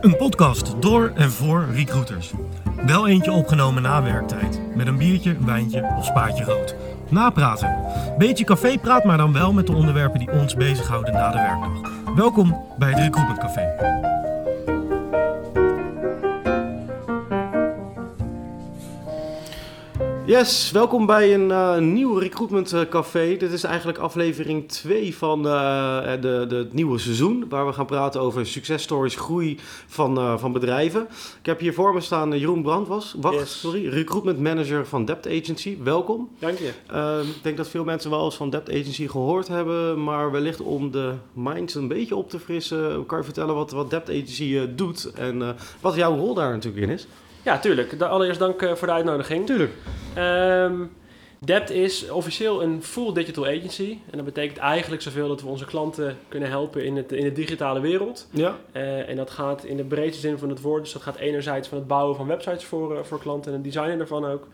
Een podcast door en voor recruiters. Wel eentje opgenomen na werktijd. Met een biertje, wijntje of spaatje rood. Napraten. Beetje cafépraat, maar dan wel met de onderwerpen die ons bezighouden na de werkdag. Welkom bij het Recruitment Café. Yes, welkom bij een uh, nieuw Recruitment uh, Café. Dit is eigenlijk aflevering 2 van uh, de, de, het nieuwe seizoen, waar we gaan praten over successtories, groei van, van bedrijven. Ik heb hier voor me staan Jeroen Brandwas, wacht, yes. sorry, Recruitment Manager van Debt Agency. Welkom. Dank je. ik denk dat veel mensen wel eens van Debt Agency gehoord hebben, maar wellicht om de minds een beetje op te frissen, kan je vertellen wat, wat Debt Agency doet en wat jouw rol daar natuurlijk in is? Ja, tuurlijk. Allereerst dank voor de uitnodiging. Tuurlijk. Um, Dept is officieel een full digital agency. En dat betekent eigenlijk zoveel dat we onze klanten kunnen helpen in, het, in de digitale wereld. Ja. Uh, en dat gaat in de breedste zin van het woord. Dus dat gaat enerzijds van het bouwen van websites voor, uh, voor klanten en het designen daarvan ook.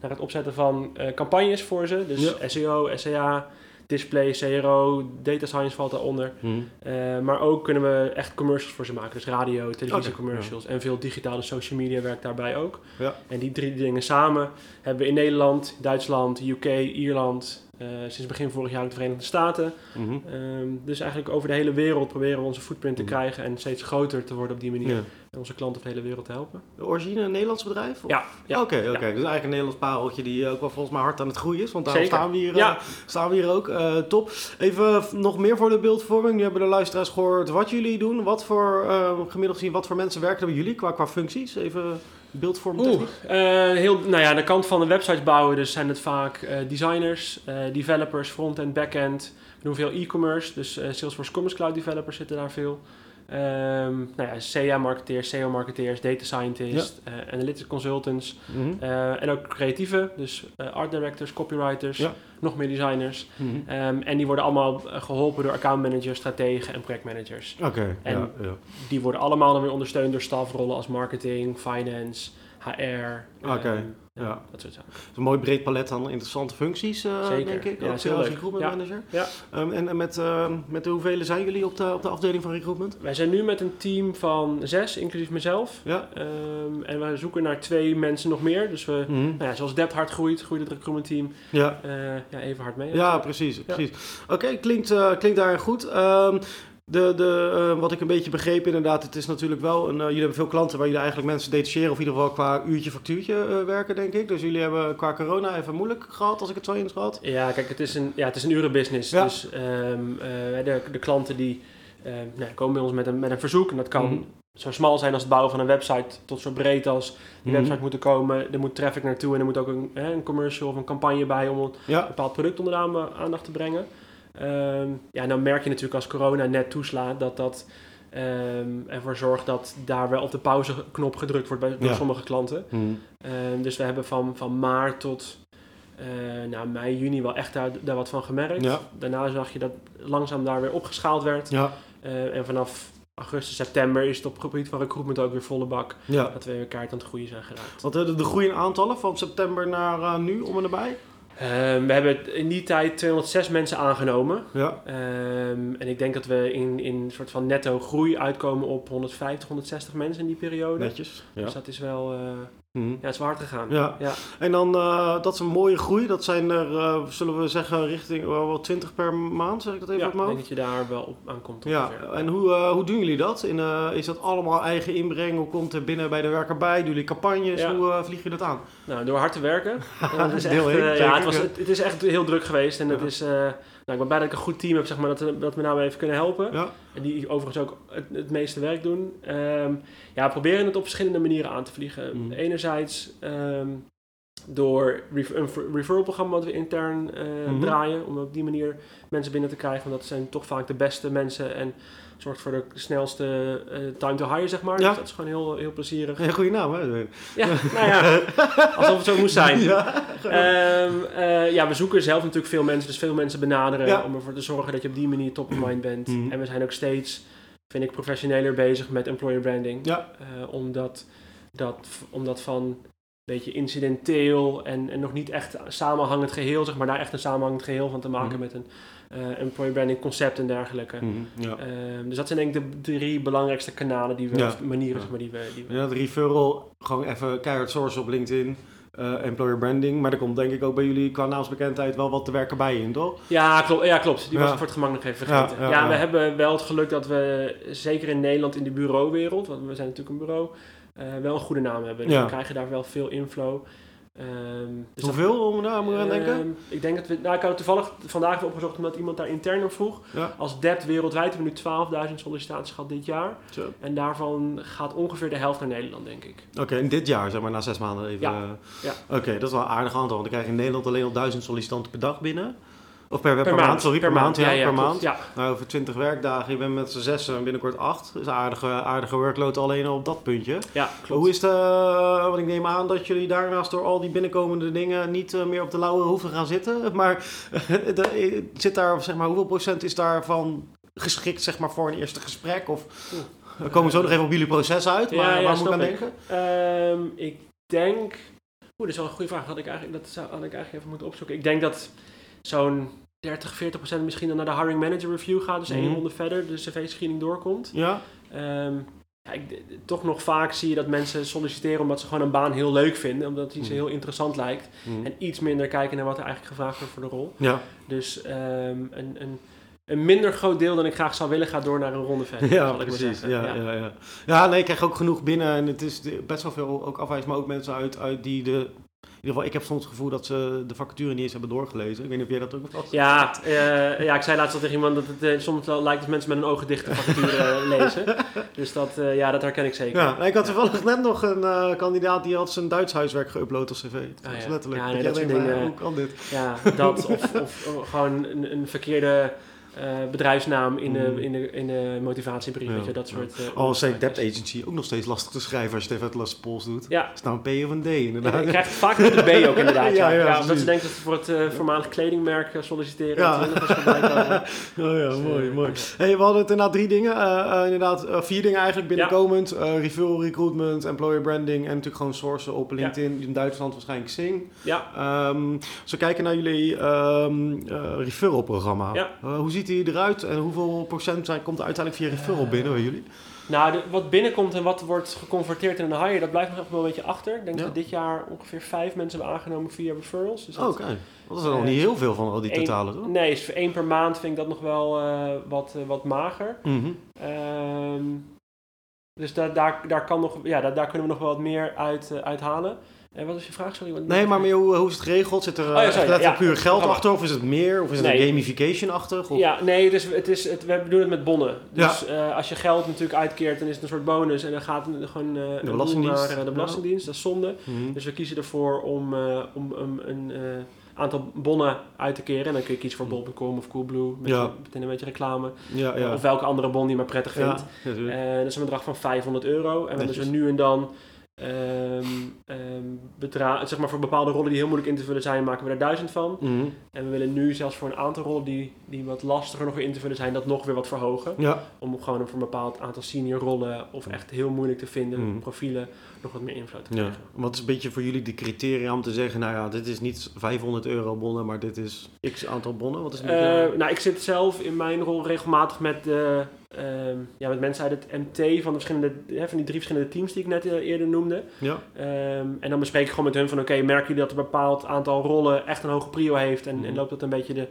Naar het opzetten van uh, campagnes voor ze. Dus ja. SEO, SEA, display, CRO, data science valt daaronder. Uh, maar ook kunnen we echt commercials voor ze maken. Dus radio, televisie commercials en veel digitale social media werkt daarbij ook. Ja. En die drie dingen samen hebben we in Nederland, Duitsland, UK, Ierland, sinds begin vorig jaar ook de Verenigde Staten. Mm -hmm. um, dus eigenlijk over de hele wereld proberen we onze footprint te Mhm. krijgen en steeds groter te worden op die manier. Ja. En onze klanten over de hele wereld te helpen. De origine een Nederlands bedrijf? Of? Ja, ja. Oké, oké. Ja. Dus eigenlijk een Nederlands pareltje die ook wel volgens mij hard aan het groeien is. Want daar staan we hier, eh, staan we hier ook. Eh, top. Even nog meer voor de beeldvorming. Nu hebben de luisteraars gehoord wat jullie doen. Wat voor, eh, gemiddeld gezien, wat voor mensen werken bij jullie qua, qua functies? Even beeldvorming Oeh, eh, heel, nou ja, aan de kant van de websites bouwen, dus zijn het vaak eh, designers, eh, developers, front-end, back-end. We doen veel e-commerce, dus Salesforce Commerce Cloud developers zitten daar veel. Ehm nou ja, CA-marketeers, SEO-marketeers, data scientists, eh, analytics consultants. Mhm. eh, en ook creatieve, dus eh, art directors, copywriters, Ja. nog meer designers. Mhm. Ehm, en die worden allemaal eh, geholpen door accountmanagers, strategen en projectmanagers. Oké, En- ja, ja. Die worden allemaal dan weer ondersteund door stafrollen als marketing, finance, HR. Oké, ehm, ja. Dat soort zaken. Het is een mooi breed palet aan interessante functies, eh, Zeker. denk ik. Ja, ook leuk. recruitment Ja. manager. Ja. Ehm, en en met, eh, met de hoeveel zijn jullie op de, op de afdeling van recruitment? Wij zijn nu met een team van zes, inclusief mezelf. Ja. Ehm, en we zoeken naar twee mensen nog meer. Dus we, Mhm. nou ja, zoals Dept hard groeit, groeit het recruitment team Ja. eh, ja, even hard mee. Ja, precies. precies. Oké, klinkt, eh, klinkt daar goed. De, de, eh, wat ik een beetje begreep inderdaad, het is natuurlijk wel, een, eh, jullie hebben veel klanten waar jullie eigenlijk mensen detacheren of in ieder geval qua uurtje factuurtje eh, werken, denk ik. Dus jullie hebben qua corona even moeilijk gehad, als ik het zo inschat. Ja, kijk, het is een, ja, het is een urenbusiness. Ja. Dus ehm, eh, de, de klanten die nou, komen bij ons met een, met een verzoek. En dat kan Mhm. zo smal zijn als het bouwen van een website, tot zo breed als die Mhm. website moet er komen. Er moet traffic naartoe en er moet ook een, een commercial of een campagne bij om een Ja, bepaald product onder de aan- aandacht te brengen. Ehm, ja, dan merk je natuurlijk als corona net toeslaat dat dat ehm, ervoor zorgt dat daar wel op de pauzeknop gedrukt wordt bij, Ja. sommige klanten. Mhm. Ehm, dus we hebben van, van maart tot eh, nou, mei, juni wel echt daar, daar wat van gemerkt. Ja. Daarna zag je dat langzaam daar weer opgeschaald werd. ja, Eh, en vanaf augustus, september is het op het gebied van recruitment ook weer volle bak. ja. Dat we weer kaart aan het groeien zijn geraakt. Want eh, de, de groei in aantallen van september naar nu, om en nabij? Ehm, we hebben in die tijd 206 mensen aangenomen. Ja, Ehm, en ik denk dat we in, in een soort van netto groei uitkomen op 150, 160 mensen in die periode. netjes. Ja. Dus dat is wel, Mhm. ja, het is hard gegaan. Ja. ja. En dan, eh, dat is een mooie groei. Dat zijn er, eh, zullen we zeggen, richting wel 20 per maand, zeg ik dat even Ja, uit ik denk dat je daar wel op aankomt. Ja, ongeveer. en hoe, eh, hoe doen jullie dat? In, is dat allemaal eigen inbreng? Hoe komt er binnen bij de werker bij? Doen jullie campagnes? Ja. Hoe vliegen jullie dat aan? Nou, door hard te werken. Dat is echt, ja, het, was, het, het is echt heel druk geweest. En het is, nou, ik ben blij dat ik een goed team heb, zeg maar, dat, we- dat we nou even kunnen helpen. Ja, En die overigens ook het, het meeste werk doen. Ehm, ja, proberen het op verschillende manieren aan te vliegen. Mhm. Enerzijds ehm, door een referral programma wat we intern eh, Mhm. draaien. Om op die manier mensen binnen te krijgen. Want dat zijn toch vaak de beste mensen. En zorgt voor de snelste eh, time to hire, zeg maar. Ja. Dus dat is gewoon heel, heel plezierig. een goede naam, hè? Ja, nou ja, alsof het zo moest zijn. Ja, Ehm, eh, ja, we zoeken zelf natuurlijk veel mensen, dus veel mensen benaderen Ja. om ervoor te zorgen dat je op die manier top of mind bent. Mhm. En we zijn ook steeds, vind ik, professioneler bezig met employer branding. ja. Omdat, dat, omdat van beetje incidenteel en, en nog niet echt samenhangend geheel, zeg maar, daar echt een samenhangend geheel van te maken Mhm. met een eh employer branding concept en dergelijke. Mhm, ja. Ehm, dus dat zijn denk ik de drie belangrijkste kanalen die we, Ja. manieren Ja. zeg maar, die we, die we Ja, het referral, gewoon even keihard source op LinkedIn, eh, employer branding. Maar er komt denk ik ook bij jullie qua naamsbekendheid wel wat te werken bij in, toch? Ja, klopt. Ja, klopt. Die was ik voor het gemak nog even vergeten. Ja, Ja, ja, we hebben wel het geluk dat we, zeker in Nederland in de bureauwereld, want we zijn natuurlijk een bureau, eh, wel een goede naam hebben. Dus Ja. we krijgen daar wel veel inflow. Ehm, dus dat- Hoeveel om daar moet aan denken? Ehm, ik denk dat we, nou ik had het toevallig vandaag even opgezocht omdat iemand daar intern op vroeg. Ja. Als debt wereldwijd hebben we nu 12.000 sollicitaties gehad dit jaar. Zo. En daarvan gaat ongeveer de helft naar Nederland, denk ik. Oké, in dit jaar, zeg maar, na zes maanden even. Ja. eh, Ja. Oké, dat is wel een aardig aantal, want dan krijg je in Nederland alleen al duizend sollicitanten per dag binnen. Of per, per, Per maand, maand, sorry, per, maand, ja, maand. Ja, ja, per maand. Ja. Nou, over 20 werkdagen, je bent met z'n zessen en binnenkort acht. Dus aardige, aardige workload alleen al op dat puntje. Ja, klopt. Hoe is de, eh, want ik neem aan dat jullie daarnaast door al die binnenkomende dingen niet eh, meer op de lauwe hoeven gaan zitten. Maar de- zit daar, zeg maar, hoeveel procent is daarvan geschikt, zeg maar, voor een eerste gesprek? Of we komen zo nog even op jullie proces uit, maar Ja, ja, waar moet ik aan denken? Ehm, ik denk. Oeh, dat is wel een goede vraag. Had ik eigenlijk, dat zou, had ik eigenlijk even moeten opzoeken. Ik denk dat zo'n 30, 40 procent misschien dan naar de hiring manager review gaat. Dus één Mhm. ronde verder de cv-screening doorkomt. Ja? Ehm, ja, ik, toch nog vaak zie je dat mensen solliciteren omdat ze gewoon een baan heel leuk vinden. Omdat die ze Mhm. heel interessant lijkt. Hm. En iets minder kijken naar wat er eigenlijk gevraagd wordt voor de rol. Ja. Dus ehm, een, een, een minder groot deel dan ik graag zou willen gaat door naar een ronde verder. Ja, precies. Ja, ja. Ja, ja. nee, ik krijg ook genoeg binnen en het is best wel veel ook afwijs, maar ook mensen uit, uit die de... In ieder geval, ik heb soms het gevoel dat ze de vacature niet eens hebben doorgelezen. Ik weet niet of jij dat ook was. Ja, eh, ja, ik zei laatst al tegen iemand dat het eh, soms wel lijkt dat mensen met hun ogen dicht de vacature eh, lezen. Dus dat, ja, dat herken ik zeker. Ja, ik had toevallig net nog een kandidaat die had zijn Duits huiswerk geüpload op cv. Dat Ah, is ja. letterlijk. Ja, dat nee, jij dat soort denkt, dingen- maar, Hoe kan dit? Ja, dat of, of eh, gewoon een, een verkeerde eh, bedrijfsnaam in de, Mm. in de, in de motivatiebrief. Ja, weet je, dat ja. soort... eh, Al zei debt agency ook nog steeds lastig te schrijven als je het even uit Las Pools doet. Ja, Is nou een P of een D inderdaad? je krijgt vaak met de B ook inderdaad. Ja, Ja, ja, ja, omdat ze denken dat ze voor het eh, voormalig kledingmerk solliciteren. Ja. Oh ja, Dus, mooi, mooi. Hey, we hadden het inderdaad drie dingen. inderdaad, vier dingen eigenlijk binnenkomend. Eh referral recruitment, employer branding en natuurlijk gewoon sourcen op LinkedIn. In Duitsland waarschijnlijk Sing. Ja, Ehm, als we kijken naar jullie ehm eh, referral programma. Ja. Hoe ziet die eruit en hoeveel procent zijn, komt er uiteindelijk via referral binnen bij jullie? Nou, de- wat binnenkomt en wat wordt geconverteerd in een hire, dat blijft nog echt wel een beetje achter. Ik denk Ja. dat dit jaar ongeveer vijf mensen hebben aangenomen via referrals. Dus Oh, dat- Oké, dat is nog Eh, niet heel veel van al die één- totale, toch? Nee, is voor één per maand vind ik dat nog wel eh, wat, eh, wat mager. Mhm. Ehm, dus daar, daar, daar, kan nog, ja, daar, daar kunnen we nog wel wat meer uit, eh, uithalen. En wat is je vraag? Sorry. want- Nee, maar hoe, hoe is het geregeld? Zit er eh, Oh ja, sorry, letterlijk ja. puur geld achter? Of is het meer? Of is het Nee. een gamification-achtig? Ja, nee, het is, het is, het, we doen het met bonnen. Dus eh, als je geld natuurlijk uitkeert, dan is het een soort bonus. En dan gaat het gewoon eh, boel Belastingdienst. naar eh, de Belastingdienst. Dat is zonde. Mhm. Dus we kiezen ervoor om, eh, om um, een eh, aantal bonnen uit te keren. En dan kun je kiezen voor bol.com of Coolblue. Met, Ja. meteen een beetje reclame. Ja, ja. Of welke andere bon die je maar prettig vindt. Eh, dat is een bedrag van 500 euro. En we Netjes. dus nu en dan bedra- zeg maar voor bepaalde rollen die heel moeilijk in te vullen zijn, maken we er 1000 van. Mhm. En we willen nu zelfs voor een aantal rollen die, die wat lastiger nog weer in te vullen zijn, dat nog weer wat verhogen. Ja, Om gewoon voor een bepaald aantal senior rollen of echt heel moeilijk te vinden Mhm. profielen nog wat meer invloed te ja. krijgen. Wat is een beetje voor jullie de criteria om te zeggen, nou ja, dit is niet 500 euro bonnen, maar dit is x aantal bonnen? Wat is. Eh, nou, ik zit zelf in mijn rol regelmatig met, de, ehm, ja, met mensen uit het MT van, de verschillende, hè, van die drie verschillende teams die ik net eh, eerder noemde. ja, Ehm, en dan bespreek ik gewoon met hun van oké, merken jullie dat een bepaald aantal rollen echt een hoge prio heeft en, Mhm. en loopt dat een beetje de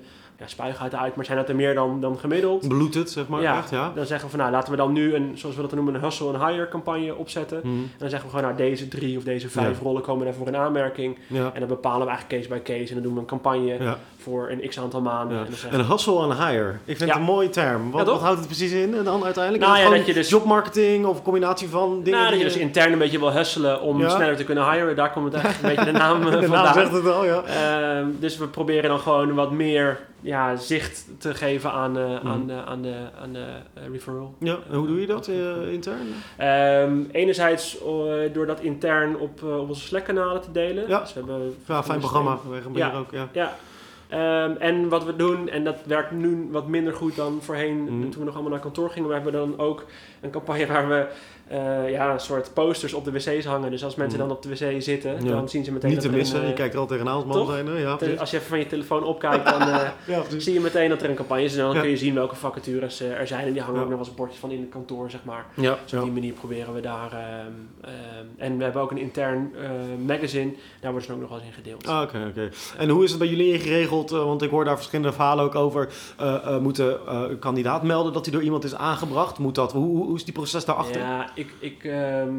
ja, uit, maar zijn dat er meer dan, dan gemiddeld? bloeded, zeg maar, Ja. echt, ja. Dan zeggen we van nou laten we dan nu een, zoals we dat noemen, een hustle and hire campagne opzetten. Mhm. En dan zeggen we gewoon nou deze drie of deze vijf Ja. rollen komen daarvoor in aanmerking. Ja, En dan bepalen we eigenlijk case by case en dan doen we een campagne voor een x aantal maanden. En dan Een hustle and hire. Ik vind het een mooie term. Wat, wat houdt het precies in en dan uiteindelijk? Nou het dat je dus- jobmarketing of een combinatie van dingen nou, dat die je dus intern een beetje wil hustelen om sneller te kunnen hiren. Daar komt het eigenlijk een beetje de naam eh, De naam vandaan. zegt het al, ja. Ehm, dus we proberen dan gewoon wat meer ja, zicht te geven aan, eh, Mhm. aan de, aan de, aan de eh, referral. Ja, en hoe doe je dat eh, intern? Ehm, enerzijds eh, door dat intern op, eh, op onze Slack-kanalen te delen. Ja. Dus we hebben Ja, fijn programma. Vanwege Ja. ja. ook, ja. Ja. Ehm, en wat we doen, en dat werkt nu wat minder goed dan voorheen Mhm. toen we nog allemaal naar kantoor gingen. We hebben dan ook een campagne waar we eh, ja, een soort posters op de wc's hangen. Dus als mensen Mhm. dan op de wc zitten, Ja. dan zien ze meteen Niet dat te een, missen, eh, je kijkt er al tegenaan als man zijn. Ja, precies. als je even van je telefoon opkijkt, dan eh, Ja, zie je meteen dat er een campagne is. En dan kun je zien welke vacatures er zijn. En die hangen ook nog als bordjes van in het kantoor, zeg maar. Ja, Dus op die manier proberen we daar... ehm, ehm, en we hebben ook een intern magazine. Daar wordt ze ook nog wel eens in gedeeld. Ah, Oké, oké. En hoe is het bij jullie geregeld? Eh, want ik hoor daar verschillende verhalen ook over. Eh eh, moet de kandidaat melden dat hij door iemand is aangebracht? Moet dat? Hoe, hoe, hoe is die proces daarachter? Ja, ik, ik, ehm,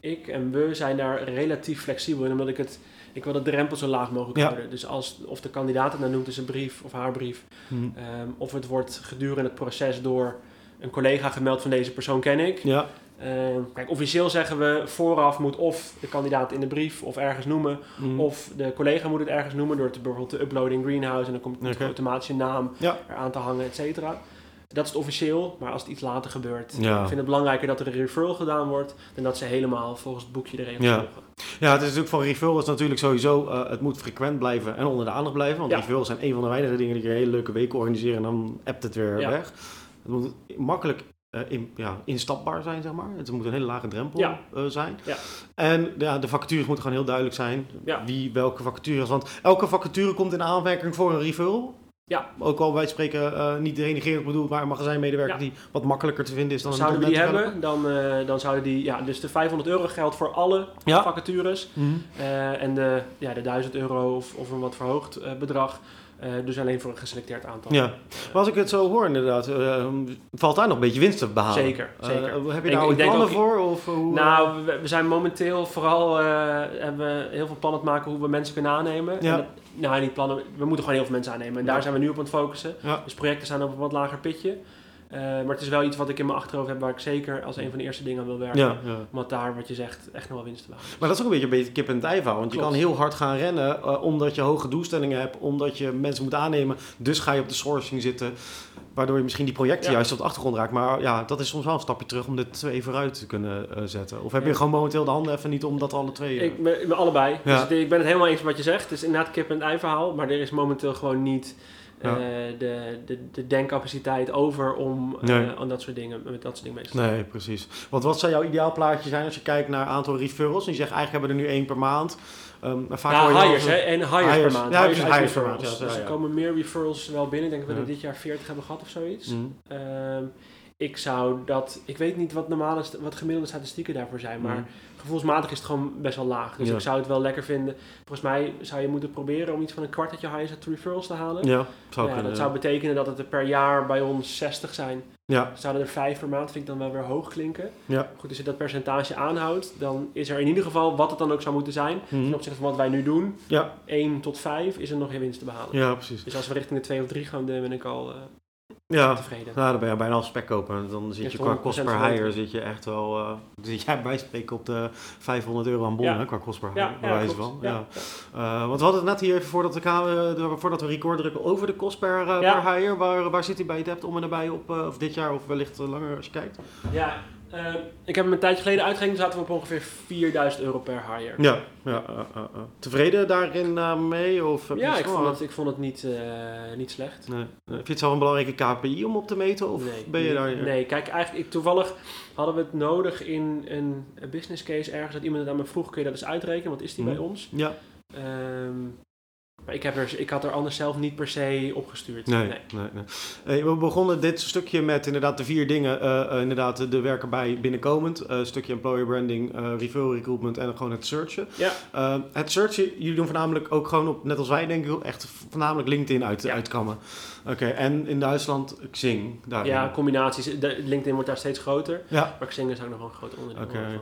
ik en we zijn daar relatief flexibel in, omdat ik het... Ik wil de drempel zo laag mogelijk Ja. houden. Dus als, of de kandidaat het nou noemt, is een brief of haar brief. Hm. Ehm, of het wordt gedurende het proces door een collega gemeld van deze persoon ken ik. Ja, Ehm, kijk, officieel zeggen we vooraf moet of de kandidaat in de brief of ergens noemen. Hm. Of de collega moet het ergens noemen door te bijvoorbeeld te uploaden in Greenhouse en dan komt Oké. automatisch je naam Ja. eraan te hangen, et cetera. Dat is het officieel, maar als het iets later gebeurt, Ja. ik vind het belangrijker dat er een referral gedaan wordt dan dat ze helemaal volgens het boekje de regels Ja. volgen. ja, het is natuurlijk van referrals natuurlijk sowieso. eh, het moet frequent blijven en onder de aandacht blijven. Want Ja. referrals zijn een van de weinige dingen die je een hele leuke weken organiseren en dan appt het weer Ja. weg. Het moet makkelijk eh, in, ja, instapbaar zijn, zeg maar. Het moet een hele lage drempel Ja. eh, zijn. Ja. En ja, de vacatures moeten gewoon heel duidelijk zijn. Wie welke vacatures. Want elke vacature komt in aanmerking voor een referral. Ja. Ook al wij spreken eh, niet denigrerend bedoeld, maar een magazijnmedewerker Ja. die wat makkelijker te vinden is dan Zouden we een die hebben, dan, eh, dan zouden die, ja, dus de 500 euro geldt voor alle Ja. vacatures. Mhm. Eh, en de, ja, de 1000 euro of, of een wat verhoogd bedrag, eh, dus alleen voor een geselecteerd aantal. Ja. Maar als ik het zo hoor inderdaad, eh, valt daar nog een beetje winst te behalen. Zeker, Eh, zeker. heb je daar ook denk plannen ook- voor? Of, hoe, Nou, we, we zijn momenteel vooral hebben we heel veel plannen te maken hoe we mensen kunnen aannemen. Ja. En dat- nou, niet plannen, we moeten gewoon heel veel mensen aannemen. En daar Ja. zijn we nu op aan het focussen. Ja. Dus projecten staan op een wat lager pitje. Eh, maar het is wel iets wat ik in mijn achterhoofd heb waar ik zeker als een van de eerste dingen aan wil werken. ja, ja. Omdat daar, wat je zegt, echt nog wel winst te is. Maar dat is ook een beetje een beetje kip en het ei verhaal. Want je kan heel hard gaan rennen eh, omdat je hoge doelstellingen hebt, omdat je mensen moet aannemen. Dus ga je op de sourcing zitten, waardoor je misschien die projecten Ja. juist op de achtergrond raakt. Maar ja, dat is soms wel een stapje terug om dit twee vooruit te kunnen eh, zetten. Of heb je gewoon momenteel de handen even niet om dat alle twee... Ik ben, allebei. Dus ik ben het helemaal eens met wat je zegt. Het is inderdaad kip en ei verhaal. Maar er is momenteel gewoon niet Ja. de, de, de denkcapaciteit over om eh, Nee. aan dat soort dingen, met dat soort dingen mee te staan. Nee, precies. Want wat zou jouw ideaalplaatje zijn als je kijkt naar aantal referrals? En je zegt eigenlijk hebben we er nu één per maand. Maar vaak Ja, hires, hè? En hires, Hires. per maand. Ja, uit hires per maand, ja, dus ja, er komen meer referrals wel binnen. Ik denk dat we er dit jaar 40 hebben gehad of zoiets. Mhm. Ehm, ik zou dat... Ik weet niet wat normale, wat gemiddelde statistieken daarvoor zijn, maar Mhm. Gevoelsmatig is het gewoon best wel laag. Dus Ja. ik zou het wel lekker vinden. Volgens mij zou je moeten proberen om iets van een kwart uit je hires uit referrals te halen. Ja, zou Ja, kunnen. dat zou betekenen dat het er per jaar bij ons 60 zijn. Ja, Zouden er vijf per maand, vind ik dan wel weer hoog klinken. ja. Goed, als je dat percentage aanhoudt, dan is er in ieder geval, wat het dan ook zou moeten zijn, Mhm. ten opzichte van wat wij nu doen, Ja, 1 tot 5 is er nog geen winst te behalen. ja, precies. Dus als we richting de 2 of 3 gaan, dan ben ik al eh, Ja, tevreden. dan ben je bijna al spek kopen. Dan zit je qua 100% kost per hire zit je echt wel... dan zit jij bij spreken op de 500 euro aan bon, Ja. hè, qua kost per hire, Ja, ja, van. Eh, want we hadden het net hier even voordat, de, ka- eh, voordat we record drukken over de kost per, per hire. Waar, waar zit hij bij Dept om en nabij op, of dit jaar of wellicht langer als je kijkt? Ja, eh, ik heb hem een tijdje geleden uitgerekend, zaten we op ongeveer 4000 euro per hire. Ja, ja tevreden daarin eh, mee? Of Ja, ik vond het, ik vond het niet, eh, niet slecht. Nee. Vind je het zelf een belangrijke KPI om op te meten? Of nee, ben je nee, daar... Nee, kijk, eigenlijk, ik, toevallig hadden we het nodig in een business case ergens, dat iemand het aan me vroeg, kun je dat eens uitrekenen, wat is die Mhm. bij ons? Ja, Ehm, maar ik, heb er, ik had er anders zelf niet per se opgestuurd. nee. nee. nee, we begonnen dit stukje met inderdaad de vier dingen. eh, eh, inderdaad, de werken bij binnenkomend. een stukje employer branding, eh referral recruitment en gewoon het searchen. Ja. Het searchen, jullie doen voornamelijk ook gewoon op, net als wij denk ik, echt voornamelijk LinkedIn uit, Ja. uitkammen. Oké, en in Duitsland Xing. Daarin. Ja, combinaties. De, LinkedIn wordt daar steeds groter. ja. Maar Xing is ook nog wel een groot onderdeel. Oké. ja.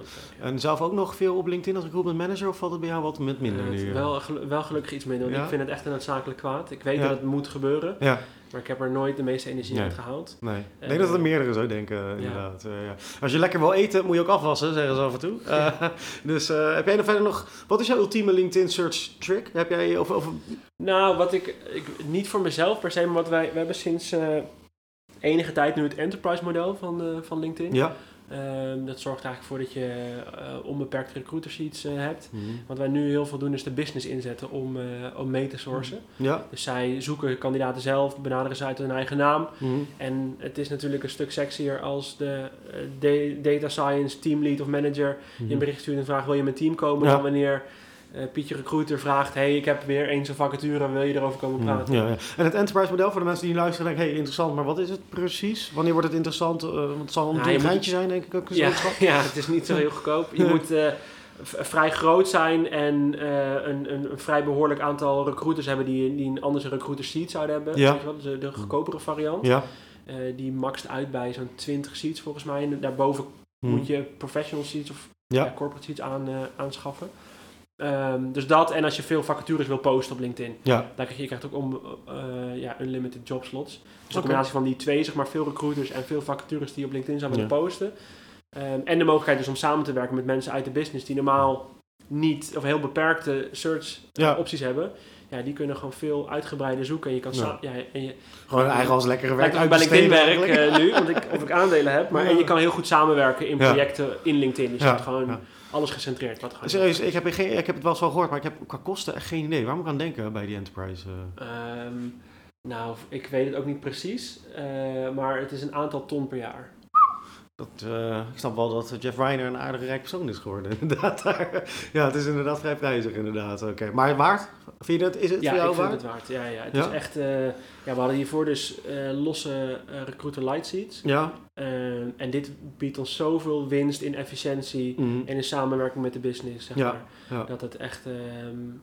En zelf ook nog veel op LinkedIn als recruitment manager of valt het bij jou wat met minder Eh, nu? het- wel, wel gelukkig iets minder. want Ja? Ik vind het echt een noodzakelijk kwaad. Ik weet dat het moet gebeuren. Ja, Maar ik heb er nooit de meeste energie Nee. uit gehaald. nee. Ik Eh, denk dat er meerdere zo denken, eh, inderdaad. Eh, ja. Als je lekker wil eten, moet je ook afwassen, zeggen ze af en toe. Eh, dus eh, heb jij er verder nog... Wat is jouw ultieme LinkedIn search trick? Heb jij... Of, of, Nou, wat ik, ik... Niet voor mezelf per se, maar wat wij... We hebben sinds eh, enige tijd nu het enterprise model van, eh, van LinkedIn. ja? Ehm, dat zorgt eigenlijk voor dat je uh, onbeperkt recruiter sheets uh, hebt. Mhm. Wat wij nu heel veel doen is de business inzetten om, uh, om mee te sourcen. Ja. Dus zij zoeken kandidaten zelf, benaderen ze uit hun eigen naam. Mhm. En het is natuurlijk een stuk sexier als de de data science teamlead of manager je een bericht stuurt en vraagt wil je mijn team komen. Ja. Dan wanneer uh, Pietje Recruiter vraagt: Hey, ik heb weer eens een vacature, wil je erover komen praten? Ja, ja. En het enterprise model voor de mensen die luisteren, denken: hey, interessant, maar wat is het precies? Wanneer wordt het interessant? Uh, want het zal een Nou, je moet- geintje zijn, denk ik ook. Ja, ja, het is niet zo heel goedkoop. Je moet eh, vrij groot zijn en eh, een, een, een vrij behoorlijk aantal recruiters hebben die, die een anders een recruiter seat zouden hebben. Ja. Weet je wel, dus de, de goedkopere variant. Ja. Eh, die maxt uit bij zo'n 20 seats volgens mij. En daarboven Mhm. moet je professional seats of Ja. corporate seats aan, eh, aanschaffen. Ehm, dus dat, en als je veel vacatures wil posten op LinkedIn, Ja. dan krijg je, je krijgt ook om, eh, ja, unlimited job slots. Dus een combinatie van die twee, zeg maar, veel recruiters en veel vacatures die je op LinkedIn zou willen Ja. posten. Ehm, en de mogelijkheid dus om samen te werken met mensen uit de business die normaal niet of heel beperkte search eh, Ja. opties hebben. Ja, die kunnen gewoon veel uitgebreider zoeken. En je kan Ja. en je, Gewoon eigen als lekkere werk ik bij LinkedIn uitbesteden werk nu, want ik, of ik aandelen heb. Maar, Ja. En je kan heel goed samenwerken in Ja. projecten in LinkedIn. Dus je Ja, hebt gewoon ja. Alles gecentreerd. Wat gewoon Serieus, ik heb, geen, ik heb het wel wel gehoord, maar ik heb qua kosten echt geen idee. Waar moet ik aan denken bij die enterprise? eh? Ehm, nou, ik weet het ook niet precies, eh, maar het is een aantal ton per jaar. Dat, eh, ik snap wel dat Jeff Reiner een aardige rijk persoon is geworden. Inderdaad. ja, het is inderdaad vrij prijzig inderdaad. Oké, Maar waard? Vind je dat, is het Ja, voor ik jou vind waard? het waard. Ja, ja. Het Ja? is echt. eh, ja, we hadden hiervoor dus eh, losse recruiter light seats. Ja. En dit biedt ons zoveel winst in efficiëntie Mhm. en in samenwerking met de business. Zeg Ja, maar. ja. Dat het echt. ehm,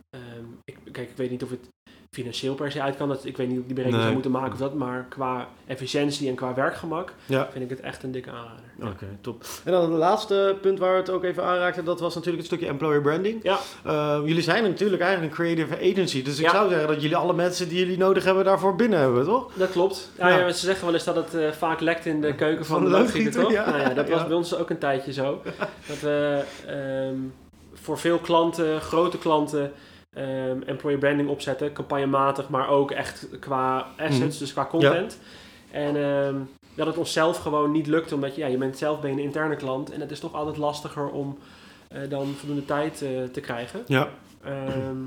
ehm, ik, kijk, ik weet niet of het financieel per se uit kan. Dat, ik weet niet of die berekening Nee. zou moeten maken of dat. Maar qua efficiëntie en qua werkgemak Ja. vind ik het echt een dikke aanrader. Ja. Oké, top. En dan het laatste punt waar we het ook even aanraakten, dat was natuurlijk het stukje employer branding. Ja. Eh, jullie zijn natuurlijk eigenlijk een creative agency, dus ik Ja. zou zeggen dat jullie alle mensen die jullie nodig hebben daarvoor binnen hebben, toch? Dat klopt. Ja, ze zeggen wel eens dat het eh, vaak lekt in de keuken van, Van de loodgieter, loodgieter, toch? Nou ja, dat was bij ons ook een tijdje zo. Dat we ehm, voor veel klanten, grote klanten, ehm employer branding opzetten. Campagnematig, maar ook echt qua assets, Mhm. dus qua content. En ehm, dat het onszelf gewoon niet lukt, omdat je, ja, je bent zelf ben je een interne klant. En het is toch altijd lastiger om eh, dan voldoende tijd eh, te krijgen. Ja. Ehm,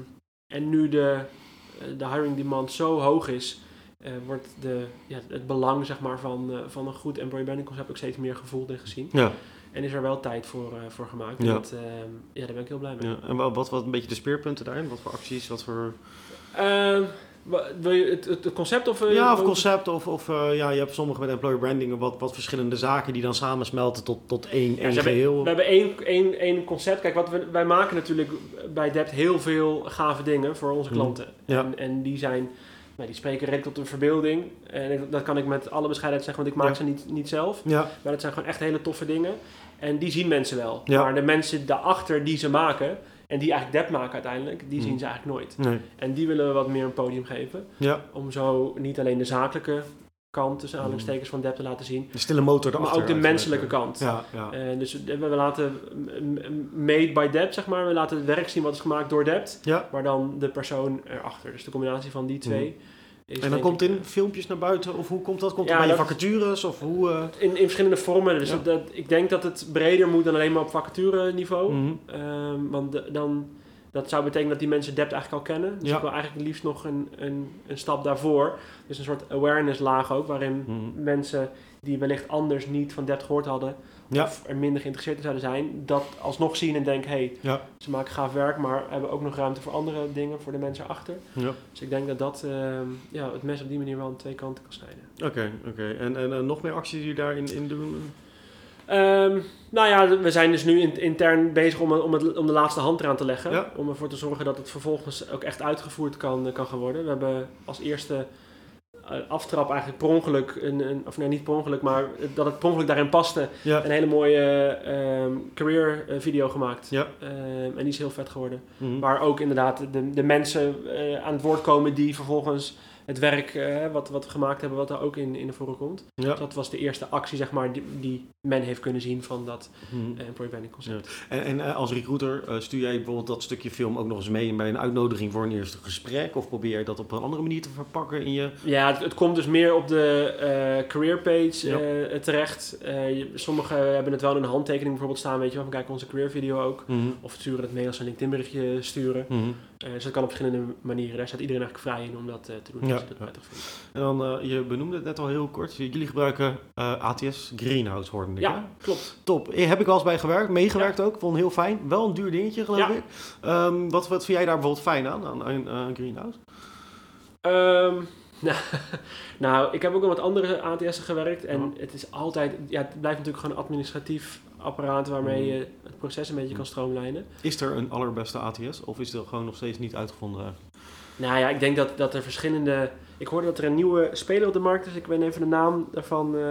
en nu de, eh, de hiring demand zo hoog is, wordt de, ja, het belang zeg maar, van, van een goed employee branding concept ook steeds meer gevoeld en gezien. Ja. En is er wel tijd voor, eh, voor gemaakt. En Ja. dat, ehm, ja, daar ben ik heel blij mee. ja. En wat, wat, wat een beetje de speerpunten daarin? Wat voor acties, wat voor... Ehm, wil je het, het, concept of... eh, Ja, of concept, of, of eh, ja, je hebt sommige met employer branding wat, wat verschillende zaken die dan samensmelten tot, tot één, hebben- geheel. We hebben één, één, één concept. Kijk, wat we, wij maken natuurlijk bij Dept heel veel gave dingen voor onze Mhm. klanten. Ja. En, en die zijn, nou, die spreken redelijk tot een verbeelding. En dat kan ik met alle bescheidenheid zeggen, want ik maak Ja. ze niet, niet zelf. Ja, Maar dat zijn gewoon echt hele toffe dingen. En die zien mensen wel. Ja. Maar de mensen daarachter die ze maken, en die eigenlijk Dept maken uiteindelijk, die Mhm. zien ze eigenlijk nooit. nee. En die willen we wat meer een podium geven. Ja, Om zo niet alleen de zakelijke kant, tussen Mhm. aanhalingstekens, van Dept te laten zien. de stille motor Maar ook de menselijke kant. Ja, ja. Eh, dus we, we laten made by Dept, zeg maar. We laten het werk zien wat is gemaakt door Dept. ja. Maar dan de persoon erachter. Dus de combinatie van die twee. Is En dan komt in filmpjes naar buiten, of hoe komt dat? Komt Ja, het bij je dat- vacatures, of hoe... eh, In, in verschillende vormen. Dus dat, ik denk dat het breder moet dan alleen maar op vacature niveau. mhm. Ehm, want de- dan, dat zou betekenen dat die mensen Dept eigenlijk al kennen. Dus Ja. ik wil eigenlijk liefst nog een, een, een stap daarvoor. Dus een soort awareness laag ook. Waarin Mhm. mensen die wellicht anders niet van Dept gehoord hadden. Ja. Of er minder geïnteresseerd in zouden zijn. Dat alsnog zien en denken, hey, Ja. ze maken gaaf werk. Maar hebben ook nog ruimte voor andere dingen. Voor de mensen achter. Ja. Dus ik denk dat dat ehm, ja, het mes op die manier wel aan twee kanten kan snijden. Oké, oké. En, en nog meer acties die je daarin in doen? Ehm, nou ja, we zijn dus nu in- intern bezig om, om, het, om de laatste hand eraan te leggen. Ja. Om ervoor te zorgen dat het vervolgens ook echt uitgevoerd kan, kan gaan worden. We hebben als eerste eh, aftrap eigenlijk per ongeluk, een, een, of nee niet per ongeluk, maar dat het per ongeluk daarin paste, Ja. een hele mooie ehm, career eh, video gemaakt. Ja. Ehm, en die is heel vet geworden. Mhm. Waar ook inderdaad de, de mensen eh, aan het woord komen die vervolgens het werk eh, wat, wat we gemaakt hebben, wat er ook in, in de voren komt. Ja. Dat was de eerste actie, zeg maar, die, die men heeft kunnen zien van dat Mhm. eh, employee branding concept. En, en eh, als recruiter stuur jij bijvoorbeeld dat stukje film ook nog eens mee bij een uitnodiging voor een eerste gesprek? Of probeer je dat op een andere manier te verpakken in je... Ja, het, het komt dus meer op de career page Ja. terecht. Sommigen hebben het wel in een handtekening bijvoorbeeld staan, weet je wel, van kijk onze career video ook. Of sturen het mee als een LinkedIn berichtje sturen. Eh, dus dat kan op verschillende manieren. Daar staat iedereen eigenlijk vrij in om dat te doen Ja, je ja. prettig vindt. En dan, eh, je benoemde het net al heel kort. Jullie gebruiken eh, ATS Greenhouse, hoorde ik. hè? Ja, klopt. Top. Eh, Heb ik wel eens bij gewerkt, meegewerkt ook. Vond het heel fijn. Wel een duur dingetje, geloof ik. Ehm, wat, wat vind jij daar bijvoorbeeld fijn aan, aan, aan Greenhouse? Ehm, nou, nou, ik heb ook wel met andere ATS'en gewerkt. En het is altijd, ja, het blijft natuurlijk gewoon een administratief apparaat waarmee Mhm. je het proces een beetje kan stroomlijnen. Is er een allerbeste ATS of is er gewoon nog steeds niet uitgevonden? Nou ja, ik denk dat, dat er verschillende. Ik hoorde dat er een nieuwe speler op de markt is. Ik ben even de naam daarvan eh,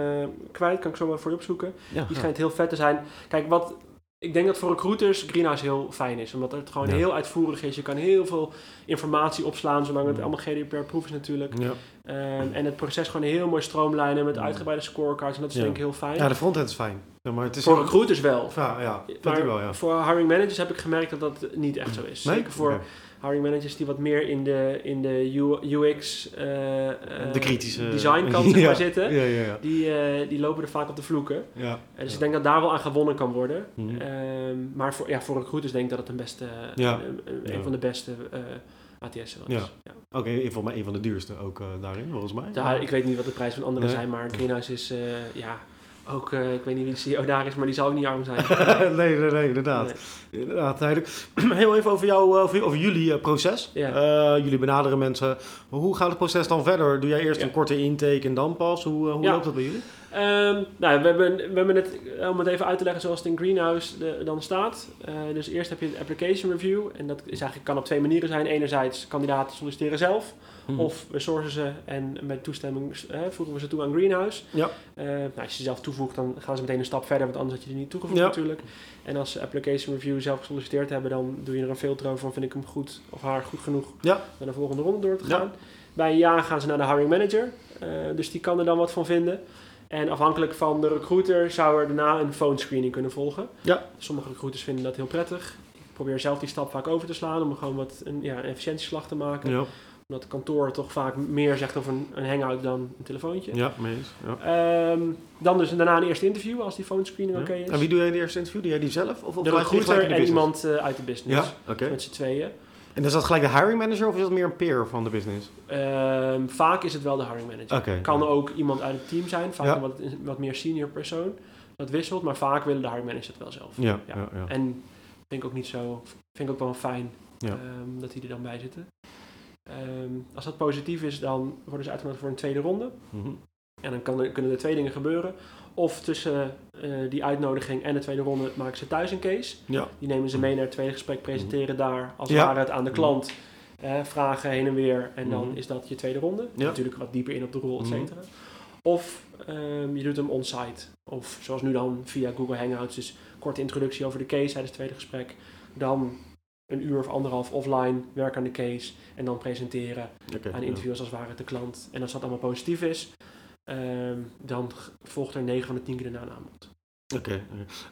kwijt. Kan ik zo wel voor je opzoeken. Ja, Die schijnt heel vet te zijn. Kijk, wat. Ik denk dat voor recruiters Greenhouse heel fijn is. Omdat het gewoon Ja. heel uitvoerig is. Je kan heel veel informatie opslaan, zolang het allemaal GDPR-proof is natuurlijk. ja. Ehm, en het proces gewoon heel mooi stroomlijnen met uitgebreide scorecards. En dat is Ja. denk ik heel fijn. ja, de frontend is fijn. Ja, maar het is voor recruiters wel. Ja, ja. Maar wel, ja. voor hiring managers heb ik gemerkt dat dat niet echt zo is. Nee? Zeker voor. Hiring managers die wat meer in de, in de UX eh, eh, De kritische... design kant Ja. zitten. Ja, ja, ja. Die, eh, die lopen er vaak op de vloeken. ja. Dus ik denk dat daar wel aan gewonnen kan worden. Ehm, maar voor, ja, voor recruiters denk ik dat het een, beste, een, van de beste ATS'en is. Ja. Ja. Oké, volgens mij een van de duurste ook daarin, volgens mij. Ja, ik weet niet wat de prijs van anderen Nee. zijn, maar Greenhouse is, ja, ook, eh, ik weet niet wie de CEO daar is, maar die zal ook niet arm zijn. nee, nee, nee, inderdaad. Nee. Inderdaad, duidelijk. Heel even over, jou, eh, over, over jullie eh, proces. Ja. Jullie benaderen mensen. Hoe gaat het proces dan verder? Doe jij eerst Ja. een korte intake en dan pas? Hoe, hoe Ja. loopt dat bij jullie? Ehm, nou, we hebben, we hebben het, om het even uit te leggen zoals het in Greenhouse de- dan staat. Dus eerst heb je de application review. En dat is eigenlijk, kan op twee manieren zijn. Enerzijds, kandidaten solliciteren zelf. Mhm. Of we sourcen ze en met toestemming eh, voegen we ze toe aan Greenhouse. Ja. Eh, nou, als je ze zelf toevoegt, dan gaan ze meteen een stap verder, want anders had je die niet toegevoegd Ja. natuurlijk. En als ze application review zelf gesolliciteerd hebben, dan doe je er een filter over van vind ik hem goed of haar goed genoeg Ja. naar de volgende ronde door te Ja. gaan. Bij een ja gaan ze naar de hiring manager, eh, dus die kan er dan wat van vinden. En afhankelijk van de recruiter zou er daarna een phone screening kunnen volgen. Ja. Sommige recruiters vinden dat heel prettig. Ik probeer zelf die stap vaak over te slaan om gewoon wat een, ja, een efficiëntieslag te maken Ja, omdat het kantoor toch vaak meer zegt over een, een hangout dan een telefoontje. ja mee eens. Ja. Ehm, dan dus daarna een eerste interview als die phone screening Ja. oké is. En wie doe jij de eerste interview? Doe jij die zelf? Of of de recruiter en iemand eh, uit de business. Ja, oké. Met z'n tweeën. En is dat gelijk de hiring manager of is dat meer een peer van de business? Ehm, vaak is het wel de hiring manager. Kan ook iemand uit het team zijn, vaak Ja. een wat, wat meer senior persoon. Dat wisselt, maar vaak willen de hiring managers het wel zelf. Ja, Ja. En vind ik ook niet zo, vind ik ook wel fijn ehm, dat die er dan bij zitten. Ehm, als dat positief is, dan worden ze uitgenodigd voor een tweede ronde. Mhm. En dan kan er, kunnen er twee dingen gebeuren. Of tussen eh, die uitnodiging en de tweede ronde maken ze thuis een case. Ja. Die nemen ze mee naar het tweede gesprek, presenteren daar als Ja. het ware het aan de klant. eh, vragen heen en weer. En dan Mhm. is dat je tweede ronde. Ja. Natuurlijk wat dieper in op de rol, et Mhm. cetera. Of ehm, je doet hem on-site. Of zoals nu dan via Google Hangouts. Dus korte introductie over de case tijdens het tweede gesprek. Dan een uur of anderhalf offline, werk aan de case. En dan presenteren aan ja. interviews als het ware de klant. En als dat allemaal positief is, ehm, dan volgt er 9 van de 10 keer daarna een aanbod. Oké.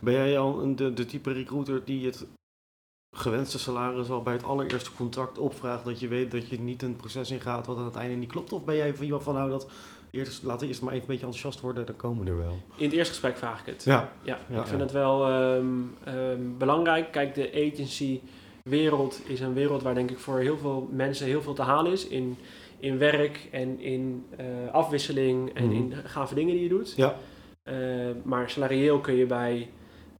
Ben jij al de, de type recruiter die het gewenste salaris al bij het allereerste contract opvraagt, dat je weet dat je niet een proces ingaat wat aan het einde niet klopt? Of ben jij van iemand van nou dat eerst, laten we eerst maar even een beetje enthousiast worden, dan komen we er wel? In het eerste gesprek vraag ik het. Ja. Ja, Ja, ik vind ja. het wel ehm, ehm, belangrijk. Kijk, de agency wereld is een wereld waar denk ik voor heel veel mensen heel veel te halen is. In, in werk en in eh, afwisseling en Mhm. in gave dingen die je doet. Ja. Eh, maar salarieel kun je bij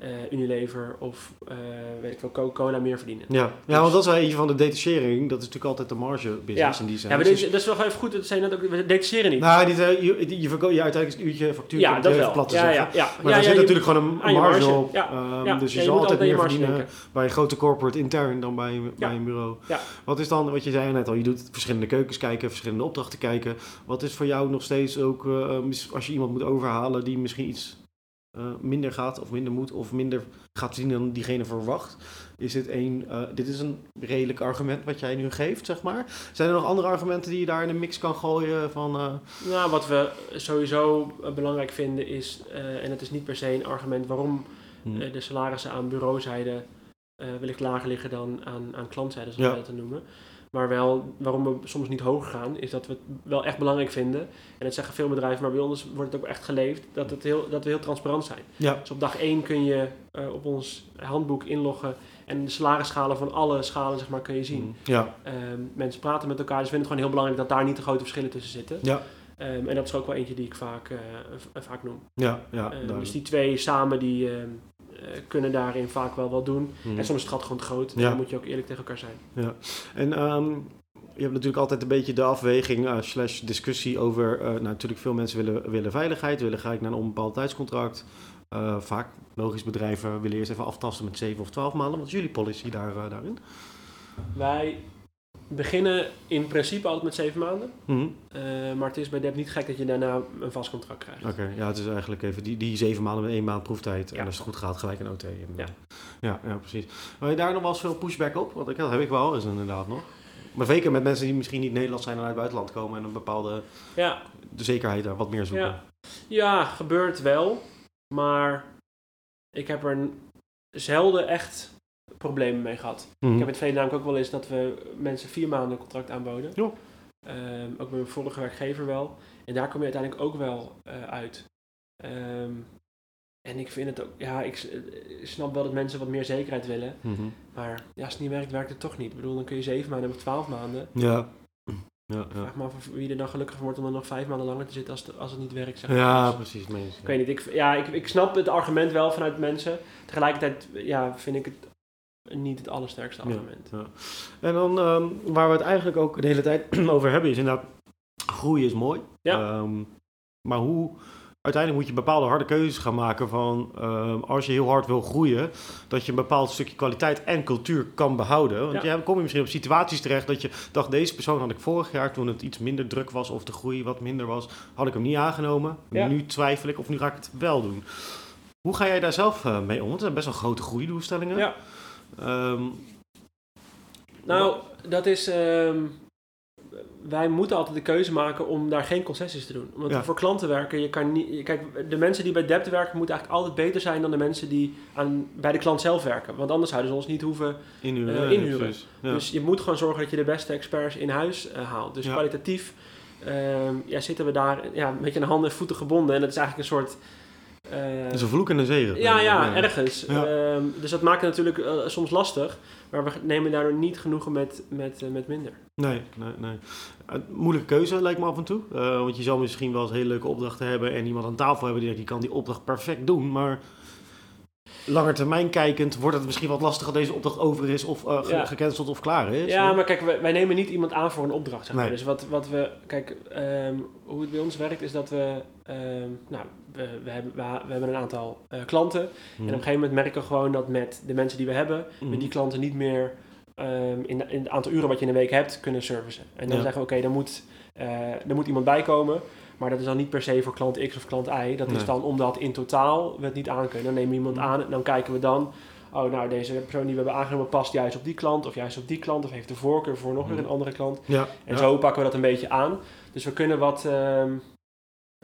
eh, Unilever of eh, weet ik wel, Coca-Cola meer verdienen. Ja. ja, want dat is wel eentje van de detachering. Dat is natuurlijk altijd de marge business Ja. in die zin. Ja, maar Dus- dit, dat is wel even goed. Dat zei je net ook, we detacheren niet. Nou, die, zei, je, je, verkoopt je uiteindelijk een uurtje factuur. ja, dat wel. Plat te ja, ja, ja. Maar daar zit je- natuurlijk gewoon een je marge, marge, op. ja. Ehm, dus je zal altijd je meer verdienen denken. bij een grote corporate intern dan bij, bij een bureau. Ja. Wat is dan, wat je zei net al, je doet verschillende keukens kijken, verschillende opdrachten kijken. Wat is voor jou nog steeds ook, eh, als je iemand moet overhalen die misschien iets eh, minder gaat of minder moet of minder gaat zien dan diegene verwacht. Is dit een, eh, dit is een redelijk argument wat jij nu geeft, zeg maar. Zijn er nog andere argumenten die je daar in de mix kan gooien van... eh, Nou, wat we sowieso belangrijk vinden is, en het is niet per se een argument waarom hm, eh, de salarissen aan bureauzijde wellicht lager liggen dan aan, aan klantzijde, zoals Ja. wij dat noemen. Maar wel, waarom we soms niet hoger gaan, is dat we het wel echt belangrijk vinden. En dat zeggen veel bedrijven, maar bij ons wordt het ook echt geleefd, dat, het heel, dat we heel transparant zijn. ja, Dus op dag 1 kun je eh, op ons handboek inloggen en de salarisschalen van alle schalen zeg maar, kun je zien. ja, Ehm, mensen praten met elkaar, dus we vinden het gewoon heel belangrijk dat daar niet te grote verschillen tussen zitten. ja, Ehm, en dat is ook wel eentje die ik vaak, eh, vaak noem. ja, ja. Ehm, dus die twee samen die, kunnen daarin vaak wel wat doen. Hm. En soms is het gat gewoon te groot. En Ja. dan moet je ook eerlijk tegen elkaar zijn. En ehm, je hebt natuurlijk altijd een beetje de afweging eh, slash discussie over... eh, nou, natuurlijk veel mensen willen, willen veiligheid, willen gelijk naar een onbepaald tijdscontract. Eh, vaak, logisch bedrijven willen eerst even aftasten met 7 of 12 maanden. Wat is jullie policy daar, eh, daarin? Wij beginnen in principe altijd met zeven maanden. Mhm. Eh, maar het is bij Deb niet gek dat je daarna een vast contract krijgt. Oké, ja, het is eigenlijk even die, die zeven maanden met één maand proeftijd. En als het goed gaat, gelijk een OT. En, Ja. ja, ja, precies. Maar daar nog wel eens veel pushback op? Want ik, dat heb ik wel eens inderdaad nog. Maar zeker met mensen die misschien niet Nederlands zijn en uit het buitenland komen en een bepaalde Ja, de zekerheid daar wat meer zoeken. ja. ja, gebeurt wel. Maar ik heb er zelden echt problemen mee gehad. Mhm. Ik heb in het verleden namelijk ook wel eens dat we mensen vier maanden een contract aanboden. Ja. Ehm, ook met mijn vorige werkgever wel. En daar kom je uiteindelijk ook wel eh, uit. Ehm, en ik vind het ook, ja, ik eh, snap wel dat mensen wat meer zekerheid willen. Mhm. Maar ja, als het niet werkt, werkt het toch niet. Ik bedoel, dan kun je zeven maanden of twaalf maanden. Ja. Ja, ja. Vraag me af wie er dan gelukkig van wordt om dan nog vijf maanden langer te zitten als, het- als het niet werkt. Zeg maar. ja, Dus, precies. Mensen. ik weet niet, ik, ja, ik, ik snap het argument wel vanuit mensen. Tegelijkertijd ja, vind ik het niet het allersterkste Ja. argument. En dan ehm, waar we het eigenlijk ook de hele tijd over hebben, is inderdaad, groei is mooi. Ja. Ehm, maar hoe, uiteindelijk moet je bepaalde harde keuzes gaan maken van, ehm, als je heel hard wil groeien, dat je een bepaald stukje kwaliteit en cultuur kan behouden. Want Ja. je kom je misschien op situaties terecht dat je dacht, deze persoon had ik vorig jaar toen het iets minder druk was of de groei wat minder was, had ik hem niet aangenomen. Ja. Nu twijfel ik of nu ga ik het wel doen. Hoe ga jij daar zelf eh, mee om? Want het zijn best wel grote groeidoelstellingen. Ja. Ehm, Nou, dat is. ehm, wij moeten altijd de keuze maken om daar geen concessies te doen. Want Ja. voor klanten werken, je kan niet. Kijk, de mensen die bij Debt werken, moeten eigenlijk altijd beter zijn dan de mensen die aan, bij de klant zelf werken. Want anders zouden ze ons niet hoeven. Inhuren. Ja, inhuren. Ja. Dus je moet gewoon zorgen dat je de beste experts in huis eh, haalt. Dus Ja. kwalitatief ehm, ja, zitten we daar ja, een beetje aan handen en voeten gebonden. En dat is eigenlijk een soort. Dat is een vloek en een zegen. ja, ja, ergens. Ja. Ehm, dus dat maakt het natuurlijk eh, soms lastig. Maar we nemen daardoor niet genoegen met, met, eh, met minder. Nee, nee, nee. Uh, moeilijke keuze lijkt me af en toe. Uh, want je zal misschien wel eens hele leuke opdrachten hebben en iemand aan tafel hebben die denkt, die kan die opdracht perfect doen. Maar langer termijn kijkend wordt het misschien wat lastig als deze opdracht over is of uh, ge Ja. gecanceld of klaar is. Ja, maar kijk, wij, wij nemen niet iemand aan voor een opdracht. Zeg maar. Nee. Dus wat, wat we, kijk, ehm, hoe het bij ons werkt is dat we, ehm, nou, we, we, hebben, we, we hebben een aantal eh, klanten. En op een gegeven moment merken we gewoon dat met de mensen die we hebben, Mhm. we die klanten niet meer ehm, in, in het aantal uren wat je in een week hebt kunnen servicen. En dan Ja. zeggen we, oké, dan moet, eh, er moet iemand bij komen. Maar dat is dan niet per se voor klant X of klant Y. Dat Nee. is dan omdat in totaal we het niet aan kunnen. Dan nemen we iemand Mhm. aan en dan kijken we dan... Oh, nou, deze persoon die we hebben aangenomen past juist op die klant... of juist op die klant of heeft de voorkeur voor nog weer een andere klant. Ja, En ja. zo pakken we dat een beetje aan. Dus we kunnen wat ehm,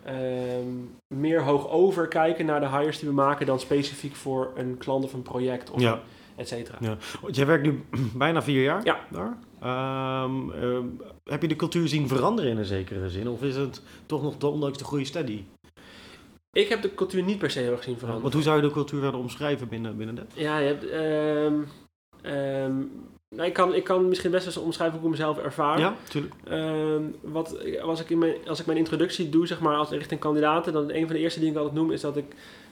ehm, meer hoog over kijken naar de hires die we maken... dan specifiek voor een klant of een project of Ja. et cetera. Ja. Want jij werkt nu bijna vier jaar Ja. daar. Ehm, ehm, heb je de cultuur zien veranderen in een zekere zin? Of is het toch nog de- ondanks de goede steady? Ik heb de cultuur niet per se heel erg zien veranderen. Want hoe zou je de cultuur verder omschrijven binnen, binnen dat? Ja, je hebt... ehm, ehm, nou, ik, kan, ik kan misschien best wel eens omschrijven hoe ik mezelf ervaar. Ja, natuurlijk. Ehm, wat, als, ik in mijn, als ik mijn introductie doe, zeg maar, als richting kandidaten, dan een van de eerste dingen die ik altijd noem, is dat ik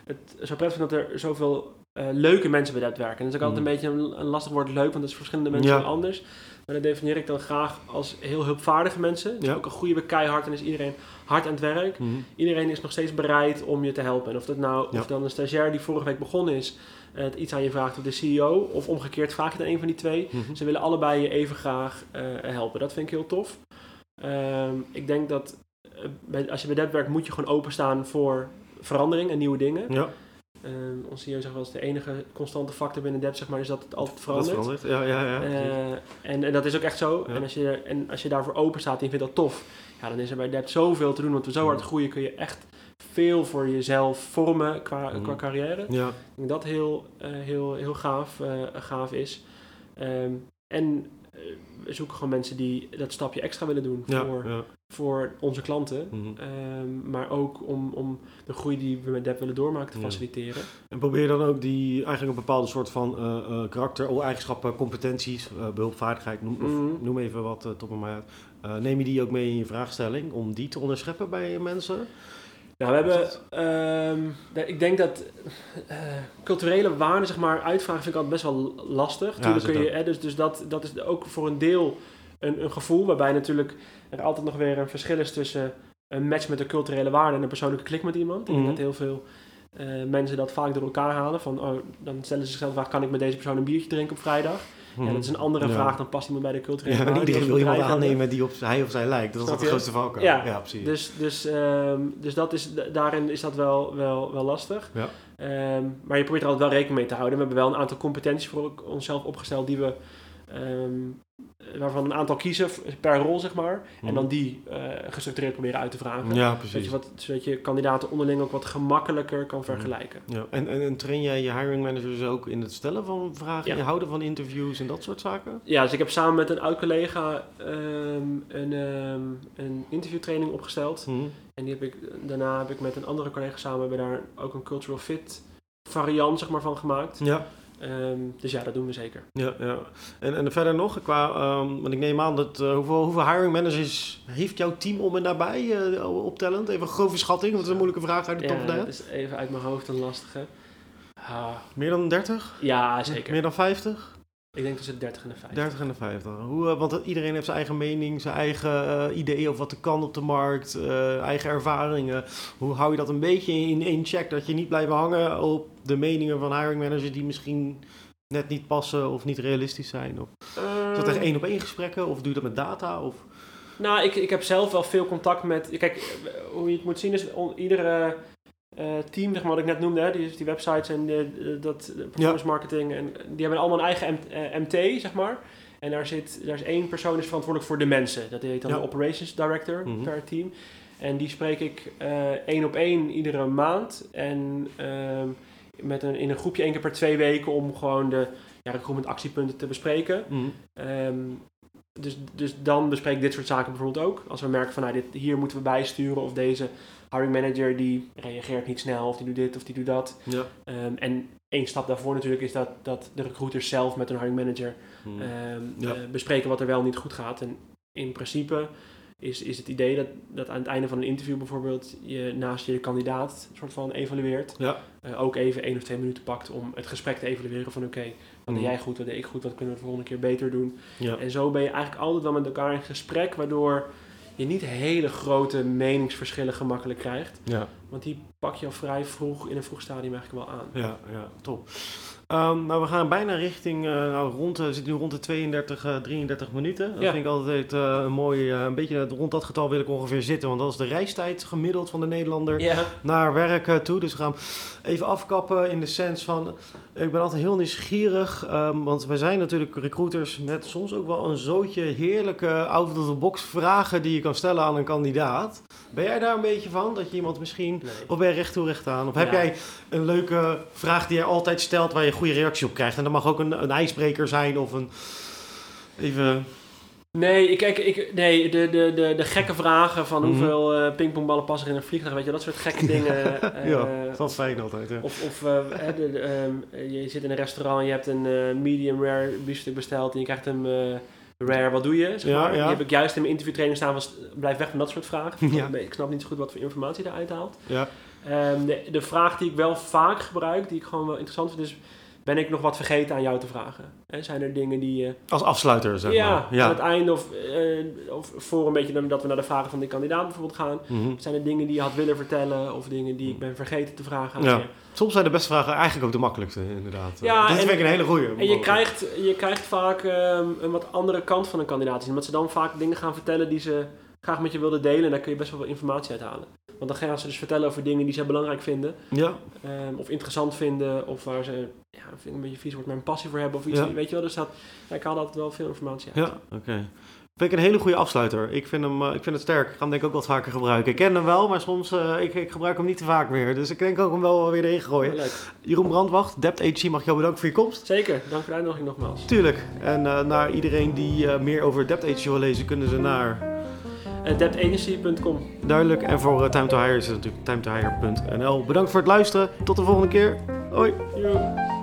het zo prettig vind dat er zoveel eh, leuke mensen bij dat werken. Is ook altijd een beetje een, een lastig woord leuk, want dat is voor verschillende mensen Ja. anders. Maar dat definieer ik dan graag als heel hulpvaardige mensen. Dus Ja. ook een goede keihard en is iedereen hard aan het werk. Mhm. Iedereen is nog steeds bereid om je te helpen. En of dat nou, Ja. of dan een stagiair die vorige week begonnen is, eh, iets aan je vraagt, of de CEO, of omgekeerd vraag je het aan een van die twee. Mhm. Ze willen allebei je even graag eh, helpen. Dat vind ik heel tof. Ehm, ik denk dat eh, bij, als je bij dat werkt moet je gewoon openstaan voor verandering en nieuwe dingen. Ja. Ehm, onze CEO zegt wel eens de enige constante factor binnen debt, zeg maar, is dat het altijd Dat verandert. Ja, ja, ja. Eh, en, en dat is ook echt zo. Ja. En, als je, en als je daarvoor open staat en je vindt dat tof, ja, dan is er bij Debt zoveel te doen. Want we zo hard groeien kun je echt veel voor jezelf vormen qua, Mhm. qua carrière. ja. Ik denk dat heel, eh, heel, heel gaaf, eh, gaaf is. Ehm, en we zoeken gewoon mensen die dat stapje extra willen doen voor, ja. voor onze klanten. Mhm. Ehm, maar ook om, om de groei die we met Debt willen doormaken te Ja. faciliteren. En probeer dan ook die eigenlijk een bepaalde soort van eh, eh, karakter, of eigenschappen, competenties, eh behulpvaardigheid, noem, of Mhm. noem even wat uh, top head. Eh, neem je die ook mee in je vraagstelling om die te onderscheppen bij mensen? Nou, we hebben, ehm, ik denk dat eh, culturele waarden, zeg maar, uitvragen vind ik altijd best wel lastig. Ja, kun je, hè, dus, dus dat, dat is ook voor een deel een, een gevoel, waarbij natuurlijk er altijd nog weer een verschil is tussen een match met de culturele waarden en een persoonlijke klik met iemand. Ik denk Mhm. dat heel veel eh, mensen dat vaak door elkaar halen. Van, oh, dan stellen ze zichzelf vraag, kan ik met deze persoon een biertje drinken op vrijdag? Ja, dat is een andere Ja. vraag, dan past iemand bij de culturele Ja, maar iedereen wil iemand aannemen die op hij of zij lijkt. Dat is het je? grootste valkuil. Ja. ja precies. Dus, dus, ehm, dus dat is, daarin is dat wel, wel, wel lastig. Ja. Ehm, maar je probeert er altijd wel rekening mee te houden. We hebben wel een aantal competenties voor onszelf opgesteld die we, ehm, waarvan een aantal kiezen per rol, zeg maar. Mhm. En dan die eh, gestructureerd proberen uit te vragen. ja, Zodat precies. je, wat, zodat je kandidaten onderling ook wat gemakkelijker kan vergelijken. Ja. En, en, en train jij je hiring managers ook in het stellen van vragen, Ja. in houden van interviews en dat soort zaken? Ja, dus ik heb samen met een oud collega ehm, een, ehm, een interviewtraining opgesteld. Mhm. En die heb ik, daarna heb ik met een andere collega samen hebben daar ook een cultural fit variant zeg maar, van gemaakt. Ja. Ehm, dus ja, dat doen we zeker. Ja, ja. En, en verder nog, qua, ehm, want ik neem aan dat, eh, hoeveel, hoeveel hiring managers heeft jouw team om en nabij eh, optellend? Even een grove schatting, want dat is een moeilijke vraag uit de top Ja, dat is even uit mijn hoofd een lastige. Ah, Meer dan 30? ja, zeker. Meer dan 50? Ik denk tussen de 30 en de 50. 30 en de 50. Hoe, eh, want iedereen heeft zijn eigen mening, zijn eigen eh, ideeën over wat er kan op de markt, eh, eigen ervaringen. Hoe hou je dat een beetje in één check, dat je niet blijft hangen op de meningen van hiring managers die misschien net niet passen of niet realistisch zijn? Of, is dat echt één op één gesprekken of doe je dat met data? Of? Nou, ik, ik heb zelf wel veel contact met. Kijk, hoe je het moet zien is on- iedere team, zeg maar, wat ik net noemde, hè, die, die websites en de, dat de performance marketing, en die hebben allemaal een eigen M- eh, MT, zeg maar. En daar, zit, daar is één persoon is verantwoordelijk voor de mensen. Dat heet dan Ja. de operations director Mhm. per team. En die spreek ik eh, één op één iedere maand. En ehm, met een, in een groepje één keer per twee weken om gewoon de ja, recruitment actiepunten te bespreken. Ehm, dus, dus dan bespreek ik dit soort zaken bijvoorbeeld ook. Als we merken van nou, dit, hier moeten we bijsturen of deze hiring manager die reageert niet snel of die doet dit of die doet dat. Ja. Ehm, en één stap daarvoor natuurlijk is dat, dat de recruiters zelf met een hiring manager Mhm. ehm, Ja. eh, bespreken wat er wel niet goed gaat. En in principe is, is het idee dat, dat aan het einde van een interview bijvoorbeeld je naast je de kandidaat soort van evalueert. Ja. Eh, ook even één of twee minuten pakt om het gesprek te evalueren van oké, wat deed Mhm. jij goed, wat deed ik goed, wat kunnen we de volgende keer beter doen. Ja. En zo ben je eigenlijk altijd wel met elkaar in gesprek, waardoor je niet hele grote meningsverschillen gemakkelijk krijgt. Ja. Want die pak je al vrij vroeg in een vroeg stadium eigenlijk wel aan. Ja, ja, top. Ehm, nou, we gaan bijna richting, eh, nou, rond, eh, we zitten nu rond de 32, eh, 33 minuten. Dat Ja. vind ik altijd eh, een mooi, een beetje rond dat getal wil ik ongeveer zitten. Want dat is de reistijd gemiddeld van de Nederlander Ja, naar werk toe. Dus we gaan even afkappen in de sens van, ik ben altijd heel nieuwsgierig. ehm, want wij zijn natuurlijk recruiters met soms ook wel een zootje heerlijke out-of-the-box vragen die je kan stellen aan een kandidaat. Ben jij daar een beetje van? Dat je iemand misschien nee. of ben je recht toe recht aan? Of heb Ja. jij een leuke vraag die jij altijd stelt waar je goede reactie op krijgt? En dat mag ook een, een ijsbreker zijn of een... Even... Nee, ik, kijk, ik, nee de, de, de, de gekke vragen van Mhm. hoeveel eh pingpongballen passen er in een vliegtuig, weet je, dat soort gekke dingen. eh, ja, dat is fijn altijd. Ja. Of, of eh, de, de, ehm, je zit in een restaurant en je hebt een eh, medium rare biefstuk besteld en je krijgt hem eh, rare, wat doe je? Zeg maar. ja. Die heb ik juist in mijn interviewtraining staan st- blijf weg van dat soort vragen. Ja. Ik snap niet zo goed wat voor informatie eruit haalt. Ja. Ehm, de, de vraag die ik wel vaak gebruik, die ik gewoon wel interessant vind, is ben ik nog wat vergeten aan jou te vragen? Hè, zijn er dingen die je Als afsluiter, zeg ja, maar. aan het einde of, eh, of voor een beetje dat we naar de vragen van die kandidaat bijvoorbeeld gaan. Mhm. Zijn er dingen die je had willen vertellen of dingen die ik ben vergeten te vragen aan Ja. je? Soms zijn de beste vragen eigenlijk ook de makkelijkste, inderdaad. Ja, dat en- vind ik een hele goeie. En je krijgt, je krijgt vaak ehm, een wat andere kant van een kandidaat. zien, Omdat ze dan vaak dingen gaan vertellen die ze graag met je wilden delen. En daar kun je best wel veel informatie uit halen. Want dan gaan ze dus vertellen over dingen die zij belangrijk vinden. Ja, ehm, of interessant vinden. Of waar ze, ja, vind ik een beetje vies wordt, maar een passie voor hebben. Of iets, Ja. weet je wel. Dus dat, ja, ik haal altijd wel veel informatie uit. ja oké. Vind ik een hele goede afsluiter. Ik vind, hem, eh, ik vind het sterk. Ik ga hem denk ik ook wat vaker gebruiken. Ik ken hem wel, maar soms uh, ik, ik gebruik hem niet te vaak meer. Dus ik denk ook hem wel weer erin gooien. Leuk. Jeroen Brandwacht, Dept AG, mag ik jou bedanken voor je komst. Zeker, dank voor de uitnodiging nogmaals. Tuurlijk. En uh, naar iedereen die meer over Dept AG wil lezen, kunnen ze naar... Uh, deptagency.com Duidelijk. En voor uh, Time to Hire is het natuurlijk timetohire.nl. Bedankt voor het luisteren. Tot de volgende keer. Hoi. Yo.